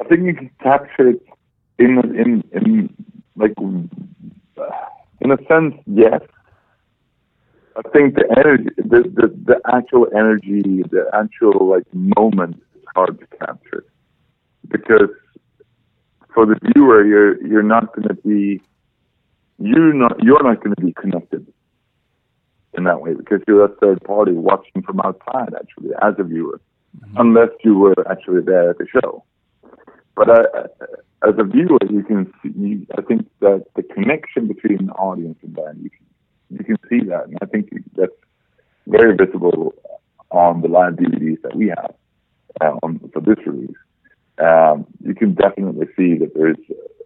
I think you can capture it in in in like in a sense, yes. I think the energy, the, the the actual energy, the actual like moment is hard to capture because for the viewer, you're you're not going to be you're not you're not going to be connected in that way because you're a third party watching from outside actually as a viewer mm-hmm. unless you were actually there at the show. But uh, as a viewer, you can see. You, I think that the connection between the audience and band, you can you can see that, and I think that's very visible on the live DVDs that we have uh, on for this release. Um, you can definitely see that there's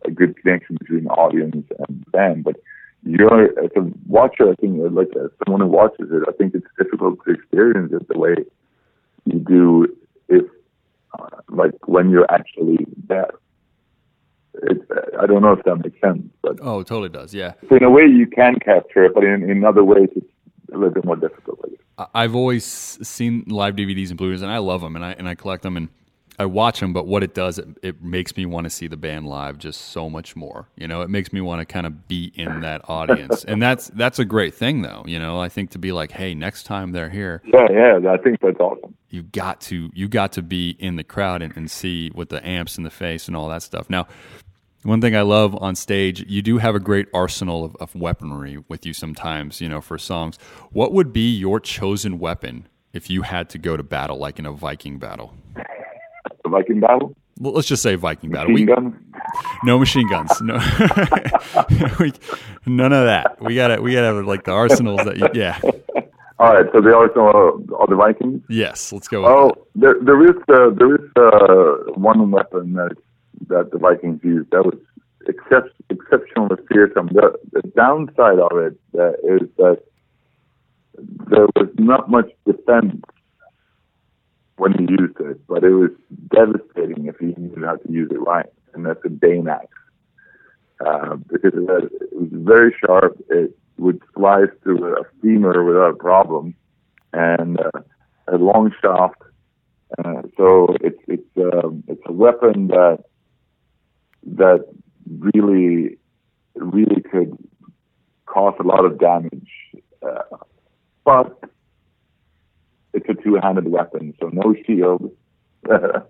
a good connection between the audience and band, but you're as a watcher, I think, like as someone who watches it, I think it's difficult to experience it the way you do if, uh, like, when you're actually there. It, I don't know if that makes sense, but Oh, it totally does. Yeah. so in a way you can capture it, but in, in other ways it's a little bit more difficult. I guess. I- I've always seen live DVDs and Blu-rays, and I love them, and I and I collect them, and I watch them. But what it does, it, it makes me want to see the band live just so much more. You know, it makes me want to kind of be in that audience, and that's that's a great thing, though. You know, I think to be like, hey, next time they're here, Yeah, yeah, I think that's awesome. You got to you got to be in the crowd and, and see with the amps in the face and all that stuff. Now, one thing I love on stage, you do have a great arsenal of, of weaponry with you sometimes, you know, for songs. What would be your chosen weapon if you had to go to battle, like in a Viking battle? The Viking battle, Well, let's just say Viking battle. machine We- gun. no machine guns. No, we, none of that. We gotta we gotta have like the arsenals that you, yeah. All right, so they also are the Vikings. Yes, let's go. Oh, there, there is uh, there is uh, one weapon that that the Vikings used that was excep- exceptionally fearsome. The, the downside of it uh, is that there was not much defense when you used it, but it was devastating if you knew how to use it right, and that's a Dane axe. Uh, because it was very sharp, it would slice through a femur without a problem, and uh, a long shaft. Uh, so it's it's um, it's a weapon that that really really could cause a lot of damage, uh, but it's a two-handed weapon, so no shield. uh,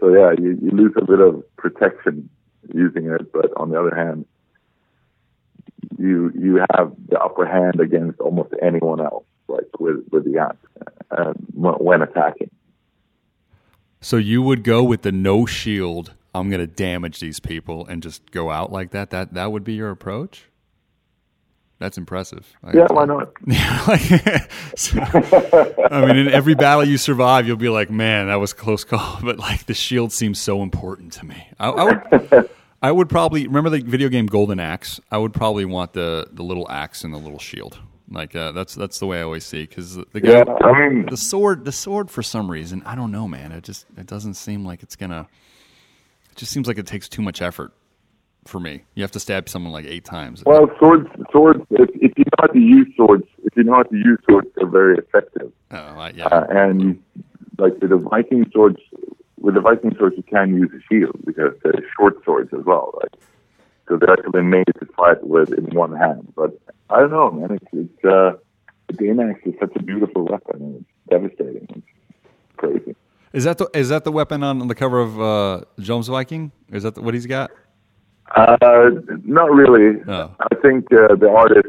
so yeah, you, you lose a bit of protection using it, but on the other hand, you you have the upper hand against almost anyone else, like with with the uh, when attacking. So you would go with the no shield. I'm going to damage these people and just go out like that. That that would be your approach. That's impressive. I- Yeah, why not? So- I mean, in every battle you survive, you'll be like, "Man, that was a close call." But like, the shield seems so important to me. I, I would, I would probably remember the video game Golden Axe. I would probably want the the little axe and the little shield. Like uh, that's that's the way I always see because the guy, Yeah, I mean- the sword, the sword for some reason, I don't know, man. It just it doesn't seem like it's gonna. It just seems like it takes too much effort for me. You have to stab someone like eight times. Well, swords, swords. If, if you know how to use swords, if you know how to use swords, they're very effective. Oh, yeah. Uh, and like the Viking swords, with the Viking swords, you can use a shield because they're short swords as well, right? So they're actually made to fight with in one hand. But I don't know, man. It's, it's uh, the Dane axe is such a beautiful weapon, and it's devastating. It's crazy. Is that the is that the weapon on the cover of uh, Jomsviking? Is that the, what he's got? Uh, not really. Oh. I think uh, the artist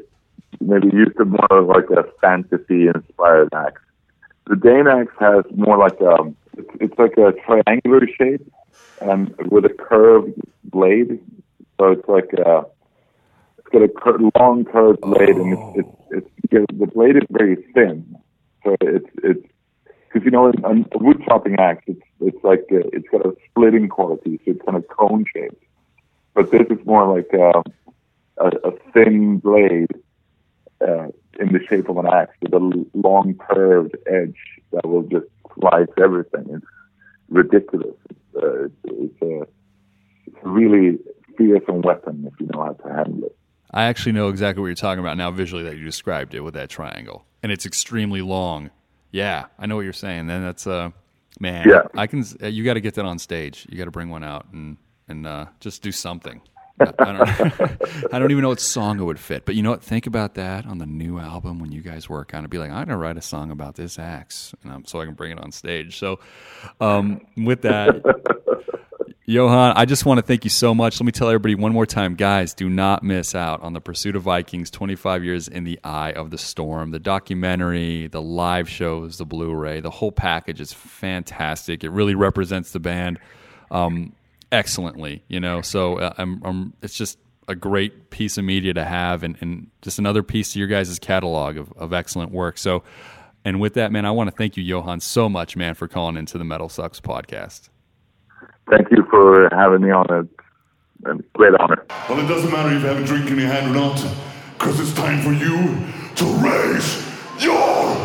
maybe used it more of like a fantasy inspired axe. the Dane axe has more like a it's, it's like a triangular shape and with a curved blade. So it's like a it's got a cur- long curved blade and it's it's, it's because the blade is very thin. So it's it's because you know in a wood chopping axe it's it's like a, it's got a splitting quality, so it's kind of cone shaped. But this is more like a, a, a thin blade uh, in the shape of an axe with a long curved edge that will just slice everything. It's ridiculous. It's, uh, it's, it's, a, it's a really fearsome weapon if you know how to handle it. I actually know exactly what you're talking about now visually that you described it with that triangle. And it's extremely long. Yeah, I know what you're saying. Then that's uh man, Yeah. I can uh, you got to get that on stage. You got to bring one out and and uh, just do something. I don't, I don't even know what song it would fit, but you know what? Think about that on the new album when you guys work on it. Be like, I'm gonna write a song about this axe, and I'm, so I can bring it on stage. So, um, with that, Johan, I just want to thank you so much. Let me tell everybody one more time, guys, do not miss out on the Pursuit of Vikings 25 Years in the Eye of the Storm. The documentary, the live shows, the Blu ray, the whole package is fantastic. It really represents the band um, excellently, you know. So uh, I'm, I'm, it's just a great piece of media to have and, and just another piece to your guys' catalog of, of excellent work. So, and with that, man, I want to thank you, Johan, so much, man, for calling into the Metal Sucks podcast. Thank you for having me on it. And great honor. Well, it doesn't matter if you have a drink in your hand or not, because it's time for you to raise your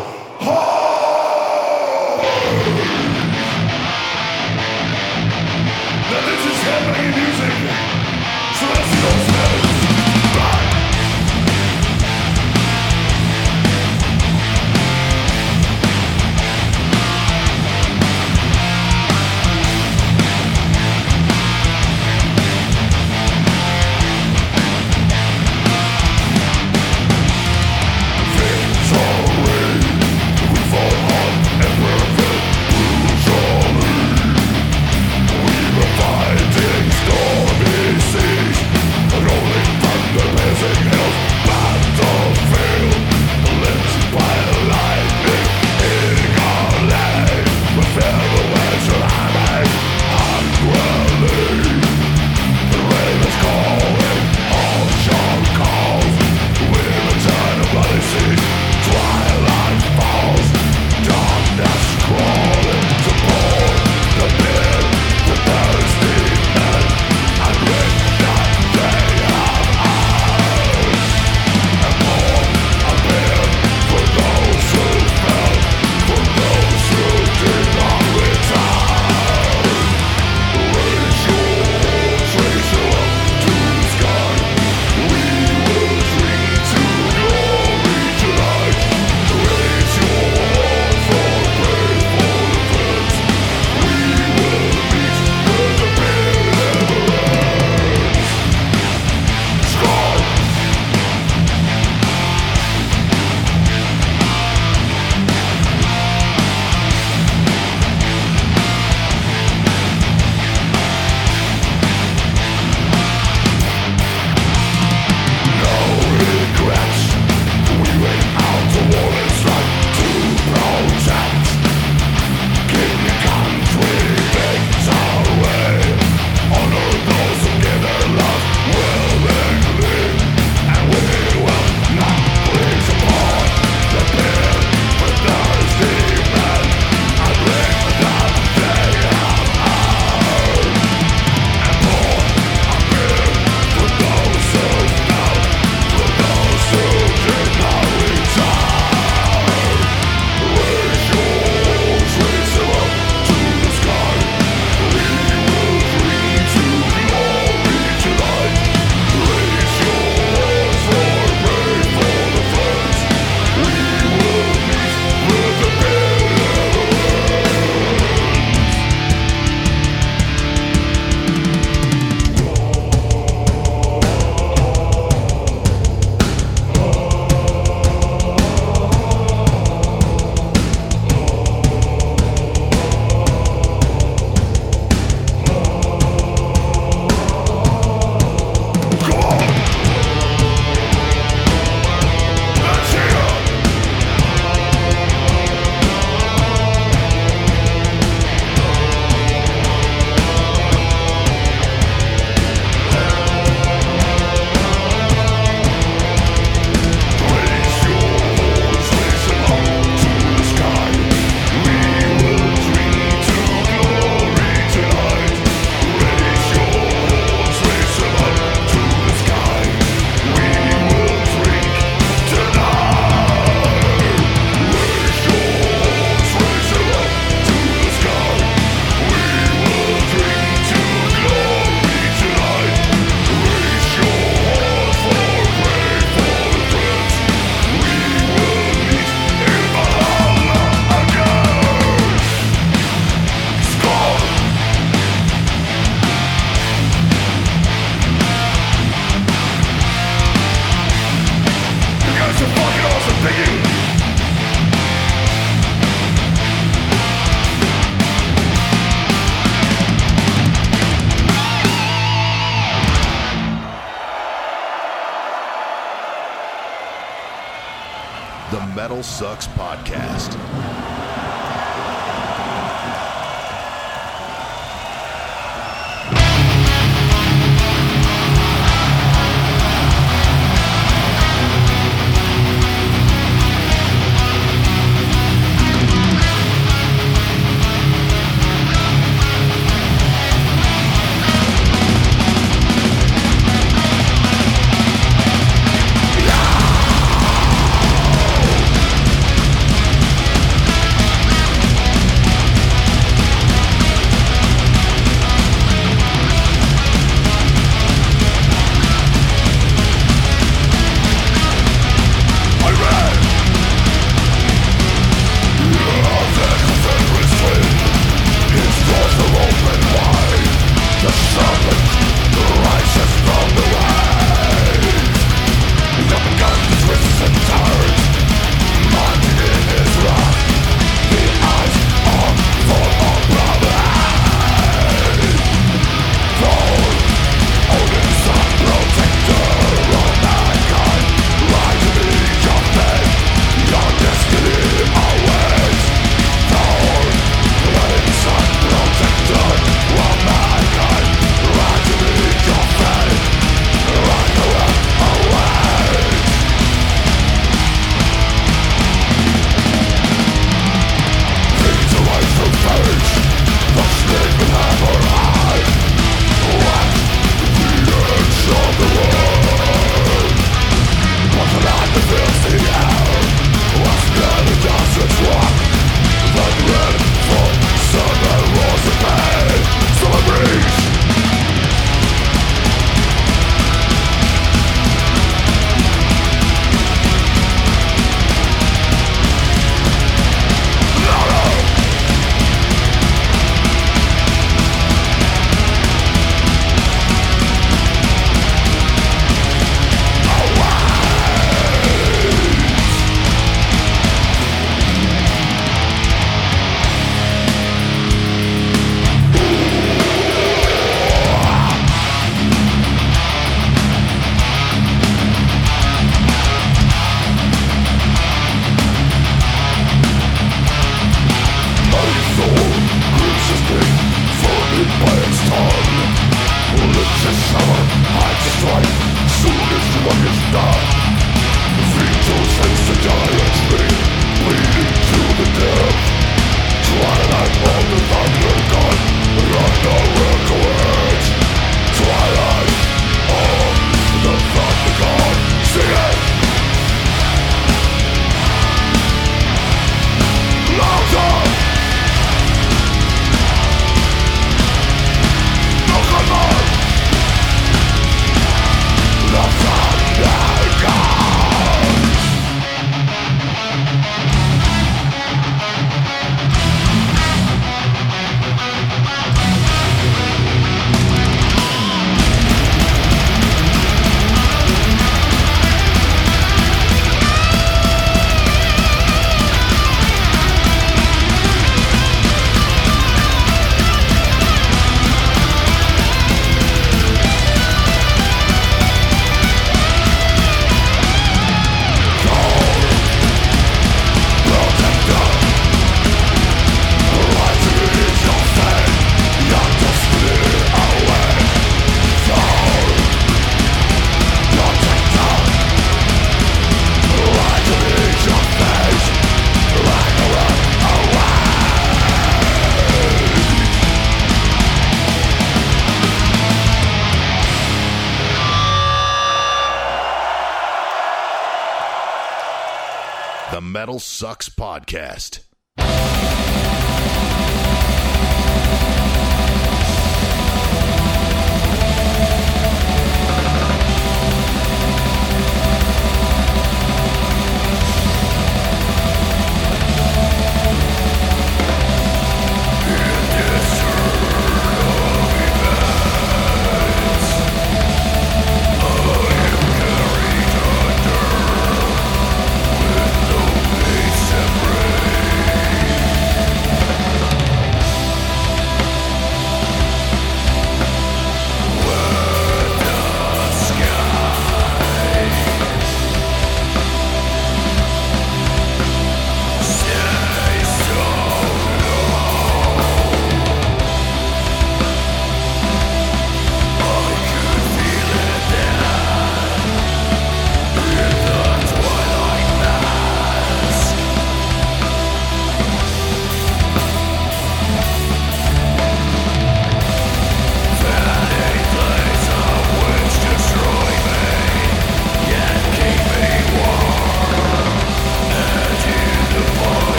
Podcast.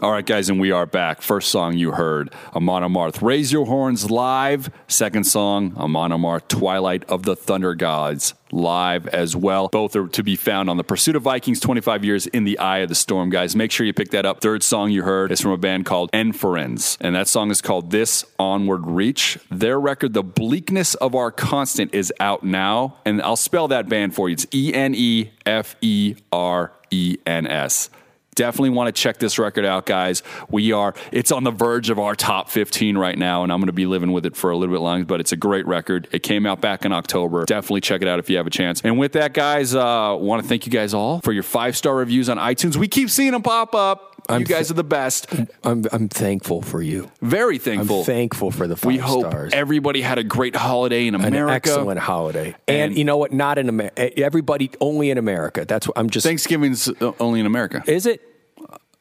All right, guys, and we are back. First song you heard, Amon Amarth, Raise Your Horns live. Second song, Amon Amarth, Twilight of the Thunder Gods live as well. Both are to be found on the Pursuit of Vikings 25 Years in the Eye of the Storm, guys. Make sure you pick that up. Third song you heard is from a band called Eneferens, and that song is called This Onward Reach. Their record, The Bleakness of Our Constant, is out now, and I'll spell that band for you. It's E N E F E R E N S. Definitely want to check this record out, guys. We are, it's on the verge of our top 15 right now, and I'm going to be living with it for a little bit longer, but it's a great record. It came out back in October. Definitely check it out if you have a chance. And with that, guys, uh, want to thank you guys all for your five star reviews on iTunes. We keep seeing them pop up. You guys are the best. I'm, I'm thankful for you. Very thankful. I'm thankful for the five we hope stars. everybody had a great holiday in America. An excellent holiday. And, you know what? Not in America. Everybody only in America. That's what I'm just. Thanksgiving's uh, only in America. Is it?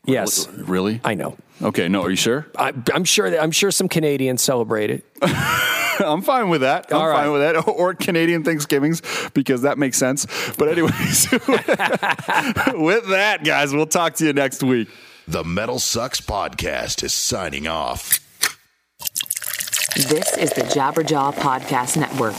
Yes. Really? I know. Okay, no, are you sure? I, I'm sure that I'm sure some Canadians celebrate it. I'm fine with that. I'm All right. fine with that. Or Canadian Thanksgivings because that makes sense. But anyways, with that, guys, we'll talk to you next week. The Metal Sucks Podcast is signing off. This is the Jabberjaw Podcast Network.